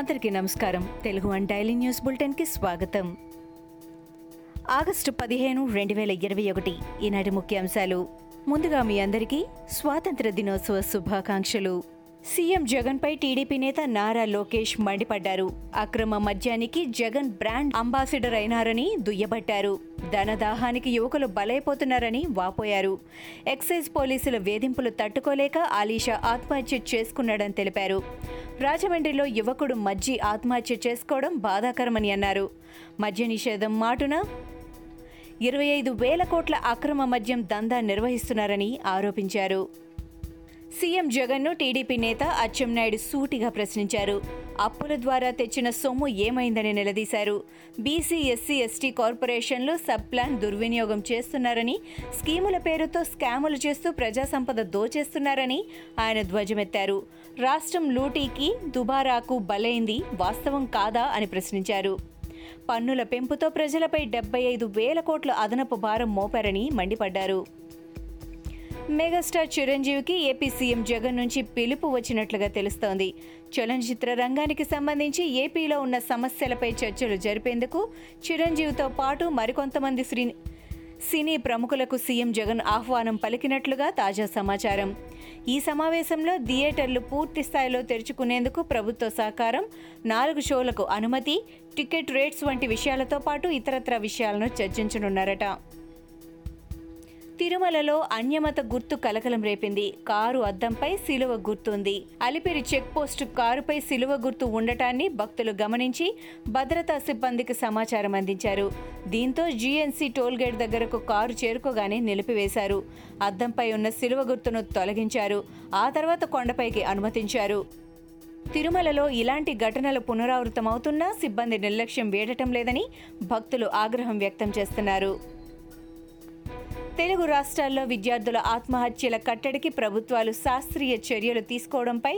అందరికీ నమస్కారం. Telugu one daily news బులెటిన్కి స్వాగతం. ఆగస్టు పదిహేను రెండు వేల ఇరవై ఒకటి. ఈనాటి ముఖ్యాంశాలు. ముందుగా మీ అందరికీ స్వాతంత్ర దినోత్సవ శుభాకాంక్షలు. సీఎం జగన్పై టీడీపీ నేత నారా లోకేష్ మండిపడ్డారు. అక్రమ మద్యానికి జగన్ బ్రాండ్ అంబాసిడర్ అయినారని దుయ్యబట్టారు. ధనదాహానికి యువకులు బలైపోతున్నారని వాపోయారు. ఎక్సైజ్ పోలీసుల వేధింపులు తట్టుకోలేక ఆలీషా ఆత్మహత్య చేసుకున్నాడని తెలిపారు. రాజమండ్రిలో యువకుడు మజ్జి ఆత్మహత్య చేసుకోవడం బాధాకరమని అన్నారు. మద్య నిషేధం మాటున ఇరవై ఐదు వేల కోట్ల అక్రమ మద్యం దందా నిర్వహిస్తున్నారని ఆరోపించారు. సీఎం జగన్ను టీడీపీ నేత అచ్చెన్నాయుడు సూటిగా ప్రశ్నించారు. అప్పుల ద్వారా తెచ్చిన సొమ్ము ఏమైందని నిలదీశారు. బీసీ ఎస్సీ ఎస్టీ కార్పొరేషన్లు సబ్ ప్లాన్ దుర్వినియోగం చేస్తున్నారని స్కీముల పేరుతో స్కాములు చేస్తూ ప్రజా సంపద దోచేస్తున్నారని ఆయన ధ్వజమెత్తారు. రాష్ట్రం లూటీకి దుబారాకు బలైంది వాస్తవం కాదా అని ప్రశ్నించారు. పన్నుల పెంపుతో ప్రజలపై డెబ్బై ఐదు వేల కోట్ల అదనపు భారం మోపారని మండిపడ్డారు. మెగాస్టార్ చిరంజీవికి ఏపీ సీఎం జగన్ నుంచి పిలుపు వచ్చినట్లుగా తెలుస్తోంది. చలనచిత్ర రంగానికి సంబంధించి ఏపీలో ఉన్న సమస్యలపై చర్చలు జరిపేందుకు చిరంజీవితో పాటు మరికొంతమంది శ్రీ సినీ ప్రముఖులకు సీఎం జగన్ ఆహ్వానం పలికినట్లుగా తాజా సమాచారం. ఈ సమావేశంలో థియేటర్లు పూర్తి స్థాయిలో తెరుచుకునేందుకు ప్రభుత్వ సహకారం నాలుగు షోలకు అనుమతి టికెట్ రేట్స్ వంటి విషయాలతో పాటు ఇతరత్ర విషయాలను చర్చించనున్నారట. తిరుమలలో అన్యమత గుర్తు కలకలం రేపింది. కారు అద్దంపై సిలువ గుర్తుంది. అలిపిరి చెక్ పోస్టు కారుపై సిలువ గుర్తు ఉండటాన్ని భక్తులు గమనించి భద్రతా సిబ్బందికి సమాచారం అందించారు. దీంతో జీఎన్సీ టోల్గేట్ దగ్గరకు కారు చేరుకోగానే నిలిపివేశారు. అద్దంపై ఉన్న సిలువ గుర్తును తొలగించారు. ఆ తర్వాత కొండపైకి అనుమతించారు. తిరుమలలో ఇలాంటి ఘటనలు పునరావృతమవుతున్నా సిబ్బంది నిర్లక్ష్యం వేడటం లేదని భక్తులు ఆగ్రహం వ్యక్తం చేస్తున్నారు. తెలుగు రాష్ట్రాల్లో విద్యార్థుల ఆత్మహత్యల కట్టడికి ప్రభుత్వాలు శాస్త్రీయ చర్యలు తీసుకోవడంపై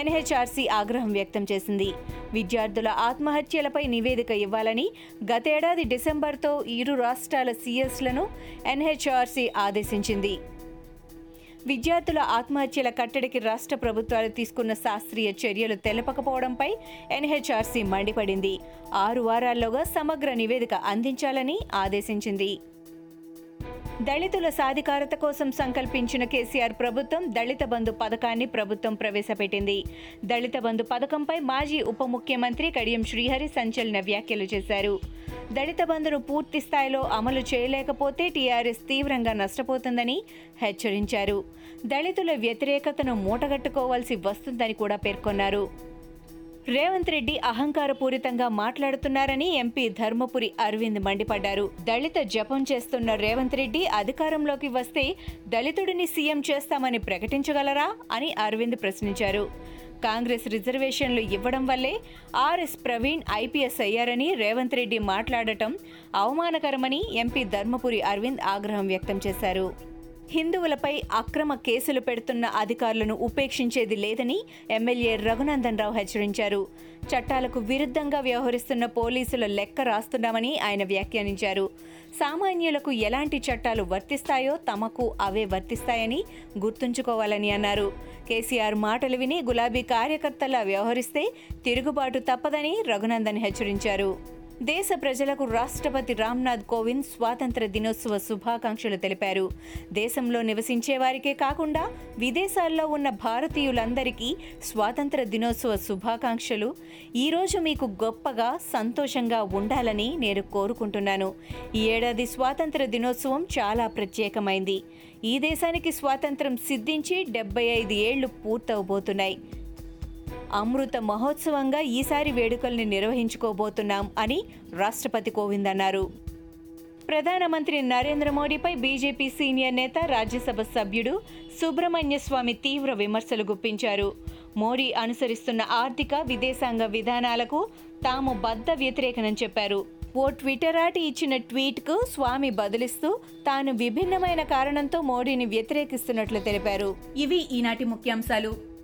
ఎన్హెచ్ఆర్సీ ఆగ్రహం వ్యక్తం చేసింది. విద్యార్థుల ఆత్మహత్యలపై నివేదిక ఇవ్వాలని గతేడాది డిసెంబర్తో ఇరు రాష్ట్రాల సీఎస్లను ఎన్హెచ్ఆర్సీ ఆదేశించింది. విద్యార్థుల ఆత్మహత్యల కట్టడికి రాష్ట్ర ప్రభుత్వాలు తీసుకున్న శాస్త్రీయ చర్యలు తెలపకపోవడంపై ఎన్హెచ్ఆర్సీ మండిపడింది. ఆరు వారాల్లోగా సమగ్ర నివేదిక అందించాలని ఆదేశించింది. దళితుల సాధికారత కోసం సంకల్పించిన కేసీఆర్ ప్రభుత్వం దళిత బంధు పథకాన్ని ప్రభుత్వం ప్రవేశపెట్టింది. దళిత బంధు పథకంపై మాజీ ఉప ముఖ్యమంత్రి కడియం శ్రీహరి సంచలన వ్యాఖ్యలు చేశారు. దళిత బంధును పూర్తి స్థాయిలో అమలు చేయలేకపోతే టీఆర్ఎస్ తీవ్రంగా నష్టపోతుందని హెచ్చరించారు. దళితుల వ్యతిరేకతను మూటగట్టుకోవాల్సి వస్తుందని కూడా పేర్కొన్నారు. రేవంత్ రెడ్డి అహంకారపూరితంగా మాట్లాడుతున్నారని ఎంపీ ధర్మపురి అరవింద్ మండిపడ్డారు. దళిత జపం చేస్తున్న రేవంత్ రెడ్డి అధికారంలోకి వస్తే దళితుడిని సీఎం చేస్తామని ప్రకటించగలరా అని అరవింద్ ప్రశ్నించారు. కాంగ్రెస్ రిజర్వేషన్లు ఇవ్వడం వల్లే ఆర్ఎస్ ప్రవీణ్ ఐపీఎస్ అయ్యారని రేవంత్ రెడ్డి మాట్లాడటం అవమానకరమని ఎంపీ ధర్మపురి అరవింద్ ఆగ్రహం వ్యక్తం చేశారు. హిందువులపై అక్రమ కేసులు పెడుతున్న అధికారులను ఉపేక్షించేది లేదని ఎమ్మెల్యే రఘునందన్ రావు హెచ్చరించారు. చట్టాలకు విరుద్ధంగా వ్యవహరిస్తున్న పోలీసుల లెక్క రాస్తున్నామని ఆయన వ్యాఖ్యానించారు. సామాన్యులకు ఎలాంటి చట్టాలు వర్తిస్తాయో తమకు అవే వర్తిస్తాయని గుర్తుంచుకోవాలని అన్నారు. కేసీఆర్ మాటలు విని గులాబీ కార్యకర్తలా వ్యవహరిస్తే తిరుగుబాటు తప్పదని రఘునందన్ హెచ్చరించారు. దేశ ప్రజలకు రాష్ట్రపతి రామ్నాథ్ కోవింద్ స్వాతంత్ర దినోత్సవ శుభాకాంక్షలు తెలిపారు. దేశంలో నివసించే వారికే కాకుండా విదేశాల్లో ఉన్న భారతీయులందరికీ స్వాతంత్ర దినోత్సవ శుభాకాంక్షలు. ఈరోజు మీకు గొప్పగా సంతోషంగా ఉండాలని నేను కోరుకుంటున్నాను. ఈ ఏడాది స్వాతంత్ర దినోత్సవం చాలా ప్రత్యేకమైంది. ఈ దేశానికి స్వాతంత్రం సిద్ధించి డెబ్బై ఐదు ఏళ్ళు పూర్తవబోతున్నాయి. అమృత మహోత్సవంగా ఈసారి వేడుకల్ని నిర్వహించుకోబోతున్నాం అని రాష్ట్రపతి కోవింద్ అన్నారు. ప్రధానమంత్రి నరేంద్ర మోడీపై బీజేపీ సీనియర్ నేత రాజ్యసభ సభ్యుడు సుబ్రహ్మణ్య స్వామి తీవ్ర విమర్శలు గుప్పించారు. మోడీ అనుసరిస్తున్న ఆర్థిక విదేశాంగ విధానాలకు తాము బద్ద వ్యతిరేకనని చెప్పారు. ఓ ట్విట్టర్ ఆటి ఇచ్చిన ట్వీట్కు స్వామి బదులిస్తూ తాను విభిన్నమైన కారణంతో మోడీని వ్యతిరేకిస్తున్నట్లు తెలిపారు. ఇవి ఈనాటి ముఖ్యాంశాలు.